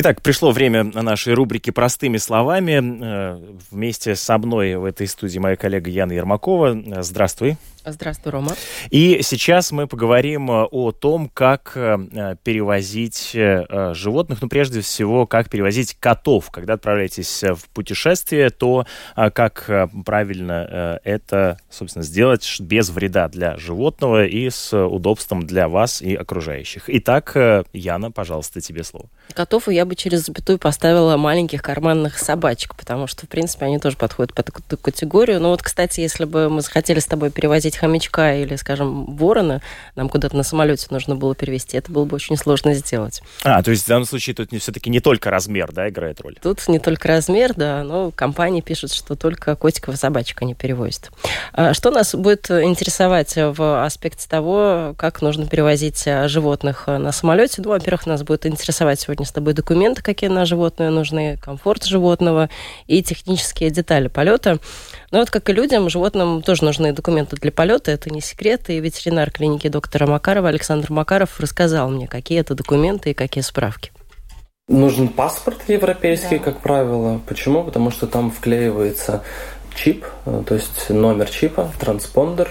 Итак, пришло время нашей рубрики «Простыми словами». Э, вместе со мной в этой студии моя коллега Яна Ермакова. Здравствуй. Здравствуй, Рома. И сейчас мы поговорим э, о том, как э, перевозить э, животных, ну, прежде всего, как перевозить котов. Когда отправляетесь в путешествие, то как правильно это, собственно, сделать без вреда для животного и с удобством для вас и окружающих. Итак, Яна, пожалуйста, тебе слово. Котов я бы через запятую поставила маленьких карманных собачек, потому что, в принципе, они тоже подходят под эту категорию. Но вот, кстати, если бы мы захотели с тобой перевозить хомячка или, скажем, ворона, нам куда-то на самолете нужно было перевести, это было бы очень сложно сделать. А, то есть в данном случае тут все-таки не только размер, да, играет роль? Тут не только размер, да, но компания пишет, что только котиков и собачек они перевозят. А что нас будет интересовать в аспекте того, как нужно перевозить а, животных на самолете? Ну, во-первых, нас будет интересовать сегодня с тобой документы, какие на животное нужны, комфорт животного и технические детали полета. Но вот как и людям, животным тоже нужны документы для полета, это не секрет. И ветеринар клиники доктора Макарова Александр Макаров рассказал мне, какие это документы и какие справки. Нужен паспорт европейский, да. как правило. Почему? Потому что там вклеивается чип, э, то есть номер чипа, транспондер,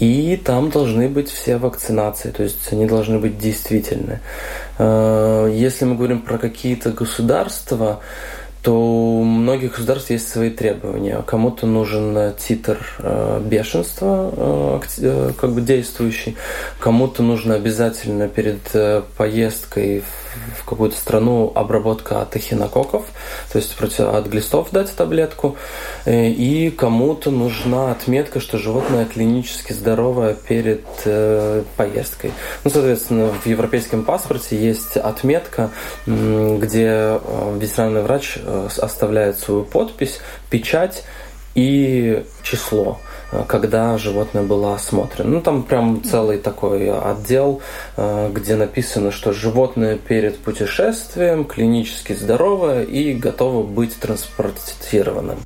и там должны быть все вакцинации, то есть они должны быть действительны. Э, если мы говорим про какие-то государства, то у многих государств есть свои требования. Кому-то нужен титр э, бешенства, э, как бы действующий, кому-то нужно обязательно перед поездкой в какую-то страну обработка от эхинококков, то есть против, от глистов дать таблетку, и кому-то нужна отметка, что животное клинически здоровое перед э, поездкой. Ну, соответственно, в европейском паспорте есть отметка, где ветеринарный врач Э, оставляет свою подпись, печать и число э, когда животное было осмотрено. Ну, там прям целый такой отдел, э, где написано, что животное перед путешествием клинически здоровое и готово быть транспортированным.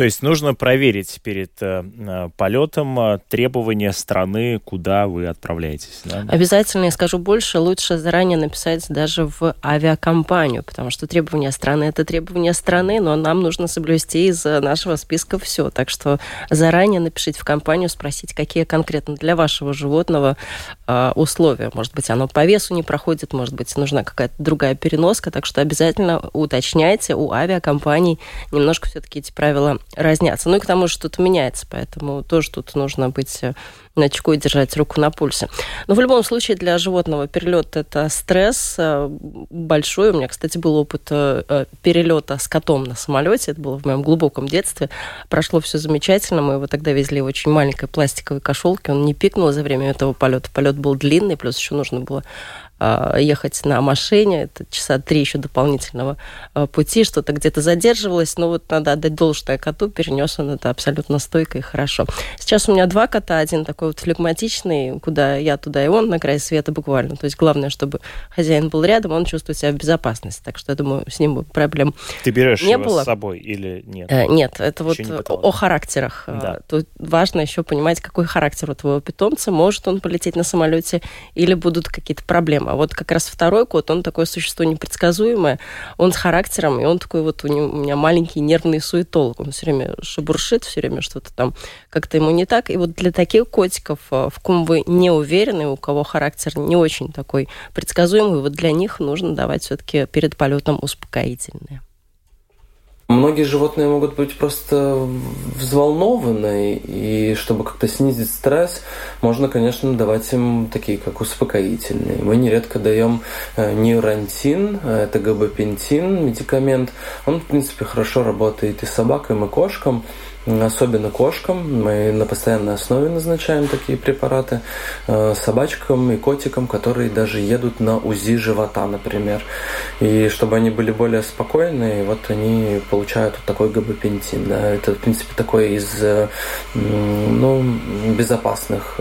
То есть нужно проверить перед э, э, полетом э, требования страны, куда вы отправляетесь. Да? Обязательно, я скажу больше, лучше заранее написать даже в авиакомпанию, потому что требования страны это требования страны, но нам нужно соблюсти из нашего списка все. Так что заранее напишите в компанию, спросить, какие конкретно для вашего животного э, условия. Может быть, оно по весу не проходит, может быть, нужна какая-то другая переноска. Так что обязательно уточняйте у авиакомпаний немножко все-таки эти правила разнятся. Ну и к тому же что-то меняется, поэтому тоже тут нужно быть э, на чеку и держать руку на пульсе. Но в любом случае для животного перелет это стресс э, большой. У меня, кстати, был опыт э, перелета с котом на самолете. Это было в моем глубоком детстве. Прошло все замечательно. Мы его тогда везли в очень маленькой пластиковой кошелке. Он не пикнул за время этого полета. Полет был длинный, плюс еще нужно было ехать на машине, это часа три еще дополнительного пути, что-то где-то задерживалось, но вот надо отдать должное коту, перенес он это абсолютно стойко и хорошо. Сейчас у меня два кота, один такой вот флегматичный, куда я, туда и он, на край света буквально. То есть главное, чтобы хозяин был рядом, он чувствует себя в безопасности. Так что я думаю, с ним проблем Ты берешь не его было. с собой или нет? Э, нет, это вот о характерах. Да. Тут важно еще понимать, какой характер у твоего питомца. Может он полететь на самолете или будут какие-то проблемы. А вот как раз второй кот, он такое существо непредсказуемое, он с характером, и он такой вот у, него, у меня маленький нервный суетолог. Он все время шебуршит, все время что-то там как-то ему не так. И вот для таких котиков, э, в ком вы не уверены, у кого характер не очень такой предсказуемый, вот для них нужно давать все-таки перед полетом успокоительное. Многие животные могут быть просто взволнованы, и чтобы как-то снизить стресс, можно, конечно, давать им такие, как успокоительные. Мы нередко даем э, нейрантин, это габапентин, медикамент. Он, в принципе, хорошо работает и собакам, и кошкам особенно кошкам. Мы на постоянной основе назначаем такие препараты э, собачкам и котикам, которые даже едут на УЗИ живота, например. И чтобы они были более спокойные, вот они получают вот такой габапентин. Да. Это, в принципе, такой из ну, безопасных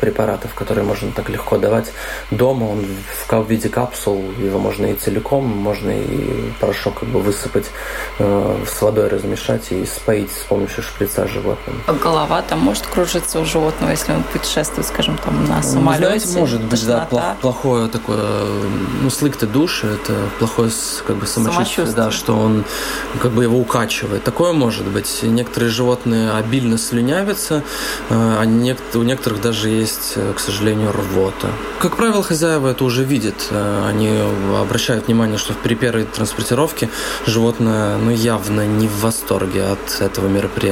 препаратов, которые можно так легко давать дома. Он в виде капсул, его можно и целиком, можно и порошок как бы высыпать с водой размешать и споить с помощью шприца животным. А голова там может кружиться у животного, если он путешествует, скажем, там на самолете? Ну, может быть, да, плохое такое, ну, слык-то души, это плохое как бы самочувствие, самочувствие, да, что он как бы его укачивает. Такое может быть. Некоторые животные обильно слюнявятся, э, а у некоторых даже есть, э, к сожалению, рвота. Как правило, хозяева это уже видят. Э, они обращают внимание, что при первой транспортировке животное ну, явно не в восторге от этого мероприятия.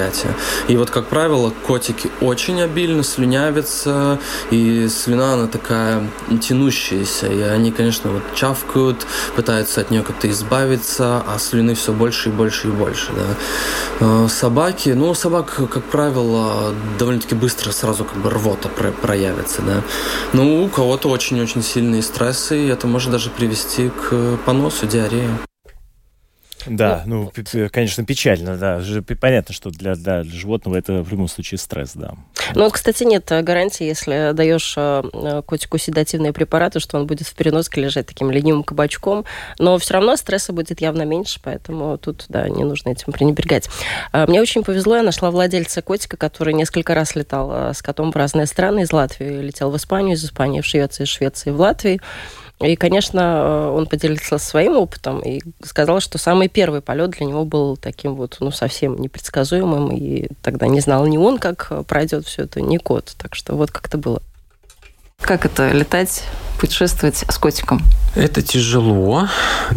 И вот, как правило, котики очень обильно слюнявятся, и слюна, она такая тянущаяся, и они, конечно, вот чавкают, пытаются от нее как-то избавиться, а слюны все больше и больше и больше, да. Э, собаки, ну, собак, как правило, довольно-таки быстро сразу как бы рвота проявится, да. Ну, у кого-то очень-очень сильные стрессы, и это может даже привести к поносу, диарее. Да, ну, ну конечно, печально, да. Понятно, что для, для животного это в любом случае стресс, да. Ну, вот, кстати, нет гарантии, если даешь э, котику седативные препараты, что он будет в переноске лежать таким ленивым кабачком, но все равно стресса будет явно меньше, поэтому тут, да, не нужно этим пренебрегать. Мне очень повезло, я нашла владельца котика, который несколько раз летал э, с котом в разные страны, из Латвии летел в Испанию, из Испании в Швецию, из Швеции в Латвию. И, конечно, э, он поделился своим опытом и сказал, что самый первый полет для него был таким вот, ну, совсем непредсказуемым, и тогда не знал ни он, как пройдет все это, ни кот. Так что вот как это было. Как это летать, путешествовать с котиком? Это тяжело.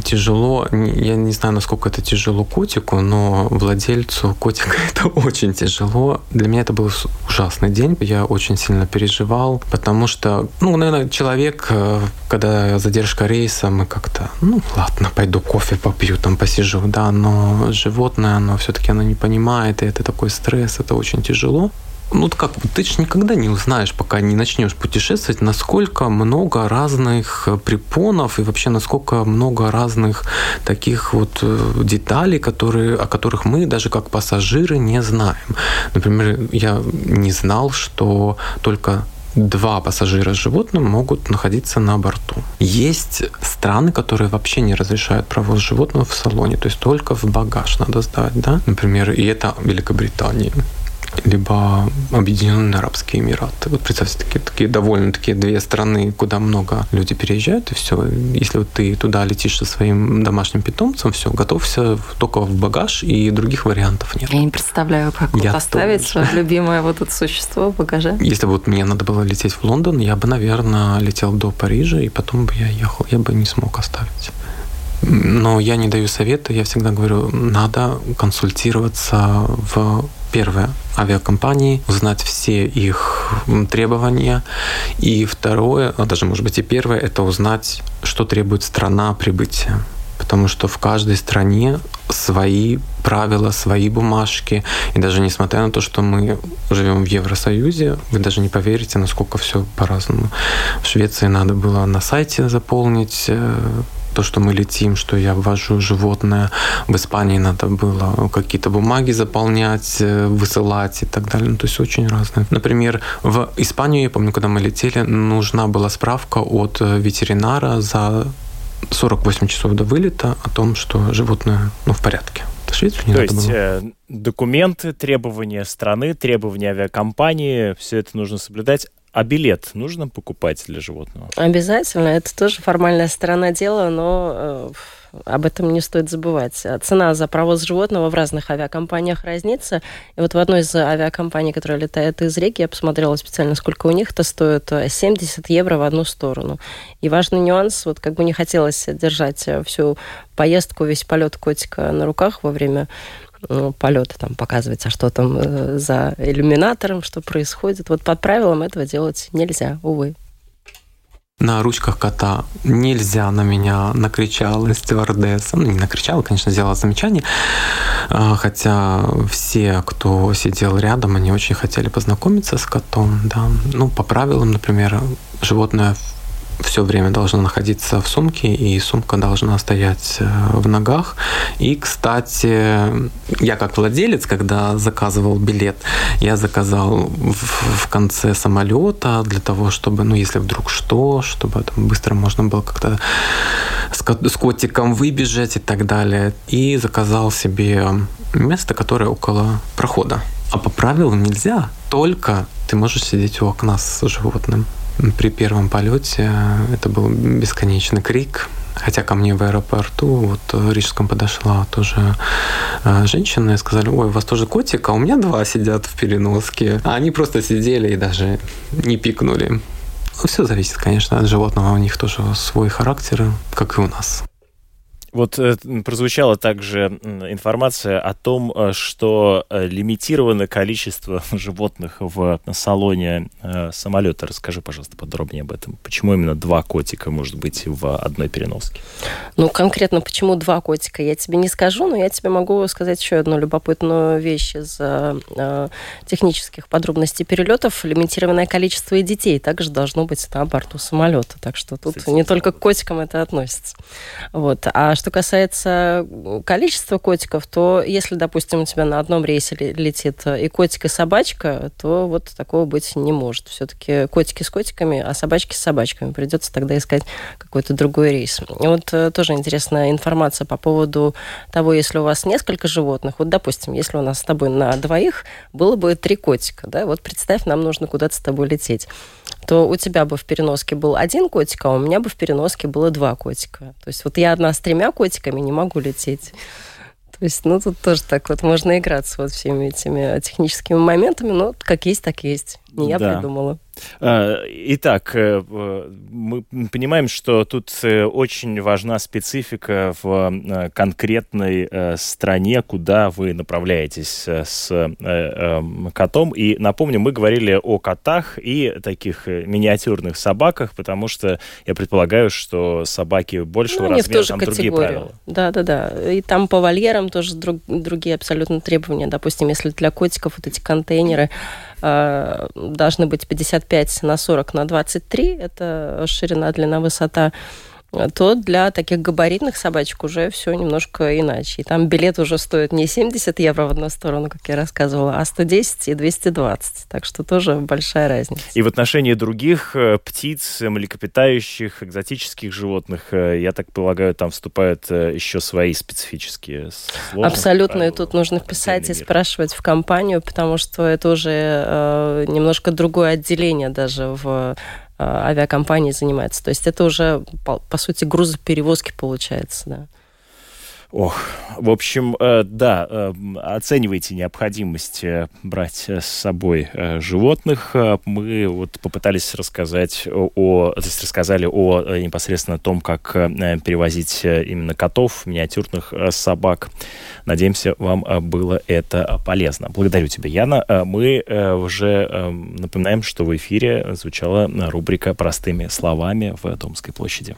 Тяжело. Я не знаю, насколько это тяжело котику, но владельцу котика это очень тяжело. Для меня это был ужасный день. Я очень сильно переживал, потому что, ну, наверное, человек, э, когда задержка рейса, мы как-то, ну, ладно, пойду кофе попью, там посижу, да, но животное, оно все-таки оно не понимает, и это такой стресс, это очень тяжело ну как, ты же никогда не узнаешь, пока не начнешь путешествовать, насколько много разных э, препонов и вообще насколько много разных таких вот э, деталей, которые, о которых мы даже как пассажиры не знаем. Например, я не знал, что только два пассажира с животным могут находиться на борту. Есть страны, которые вообще не разрешают провоз животного в салоне, то есть только в багаж надо сдать, да, например, и это Великобритания либо Объединенные Арабские Эмираты. Вот представьте, такие, такие довольно-таки две страны, куда много люди переезжают, и все. Если вот ты туда летишь со своим домашним питомцем, все, готовься только в багаж, и других вариантов нет. Я не представляю, как я вот оставить свое любимое вот это существо в багаже. Если бы вот мне надо было лететь в Лондон, я бы, наверное, летел до Парижа, и потом бы я ехал. Я бы не смог оставить. Но я не даю совета, я всегда говорю, надо консультироваться в первое авиакомпании, узнать все их требования. И второе, а даже может быть и первое, это узнать, что требует страна прибытия. Потому что в каждой стране свои правила, свои бумажки. И даже несмотря на то, что мы живем в Евросоюзе, вы даже не поверите, насколько все по-разному. В Швеции надо было на сайте заполнить э, то, что мы летим, что я ввожу животное. В Испании надо было какие-то бумаги заполнять, э, высылать и так далее. Ну, то есть очень разные. Например, в Испанию, я помню, когда мы летели, нужна была справка от э, ветеринара за 48 часов до вылета о том, что животное ну, в порядке. Швецию не То есть было. Э, документы, требования страны, требования авиакомпании, все это нужно соблюдать. А билет нужно покупать для животного? Обязательно. Это тоже формальная сторона дела, но э, об этом не стоит забывать. Цена за провоз животного в разных авиакомпаниях разнится. И вот в одной из авиакомпаний, которая летает из Риги, я посмотрела специально, сколько у них это стоит. 70 евро в одну сторону. И важный нюанс, вот как бы не хотелось держать всю поездку, весь полет котика на руках во время Э, полета, там показывается, что там э, за иллюминатором, что происходит. Вот под правилам этого делать нельзя, увы. На ручках кота нельзя на меня накричала стюардесса. Ну, не накричала, конечно, сделала замечание. А, хотя все, кто сидел рядом, они очень хотели познакомиться с котом. Да. Ну, по правилам, например, животное все время должна находиться в сумке, и сумка должна стоять э, в ногах. И, кстати, я как владелец, когда заказывал билет, я заказал в, в конце самолета для того, чтобы, ну, если вдруг что, чтобы там быстро можно было как-то с, с котиком выбежать и так далее. И заказал себе место, которое около прохода. А по правилам нельзя. Только ты можешь сидеть у окна с животным. При первом полете это был бесконечный крик. Хотя ко мне в аэропорту, вот в Рижском подошла тоже э, женщина и сказали, ой, у вас тоже котик, а у меня два сидят в переноске. А они просто сидели и даже не пикнули. Ну, все зависит, конечно, от животного. У них тоже свой характер, как и у нас. Вот э, прозвучала также информация о том, э, что э, лимитировано количество животных в салоне самолета. Расскажи, пожалуйста, подробнее об этом. Почему именно два котика может быть в одной переноске? Ну, конкретно почему два котика, я тебе не скажу, но я тебе могу сказать еще одну любопытную вещь из э, технических подробностей перелетов. Лимитированное количество и детей также должно быть на борту самолета. Так что тут Кстати, не только к котикам это относится. Вот. А что касается количества котиков, то если, допустим, у тебя на одном рейсе летит и котик, и собачка, то вот такого быть не может. Все-таки котики с котиками, а собачки с собачками. Придется тогда искать какой-то другой рейс. И вот э, тоже интересная информация по поводу того, если у вас несколько животных. Вот, допустим, если у нас с тобой на двоих было бы три котика, да, вот представь, нам нужно куда-то с тобой лететь то у тебя бы в переноске был один котик, а у меня бы в переноске было два котика. То есть вот я одна с тремя котиками не могу лететь. То есть, ну, тут тоже так вот можно играться вот всеми этими техническими моментами, но как есть, так есть. Я да. придумала. А, итак, э, мы понимаем, что тут э, очень важна специфика в э, конкретной стране, куда вы направляетесь с эм, котом. И напомню, мы говорили о котах и таких миниатюрных собаках, потому что я предполагаю, что собаки большего ну, размера, там категорию. другие правила. Да, да, да. И там по вольерам тоже друг, другие абсолютно требования. Допустим, если для котиков вот эти контейнеры э, должны быть 55 на 40 на 23, это ширина, длина, высота то для таких габаритных собачек уже все немножко иначе. И там билет уже стоит не 70 евро в одну сторону, как я рассказывала, а 110 и 220. Так что тоже большая разница. И в отношении других э, птиц, млекопитающих, экзотических животных, э, я так полагаю, там вступают э, еще свои специфические сложности. Абсолютно. И тут нужно писать и спрашивать в компанию, потому что это уже э, немножко другое отделение даже в Э, авиакомпании занимается. То есть это уже, по, по сути, грузоперевозки получается, да. Ох, в общем, э, да, э, оценивайте необходимость э, брать с собой животных. Мы вот попытались рассказать о, то есть рассказали о непосредственно том, как перевозить именно котов, миниатюрных собак. Надеемся, вам было это полезно. Благодарю тебя, Яна. Мы уже напоминаем, что в эфире звучала рубрика «Простыми словами» в Домской площади.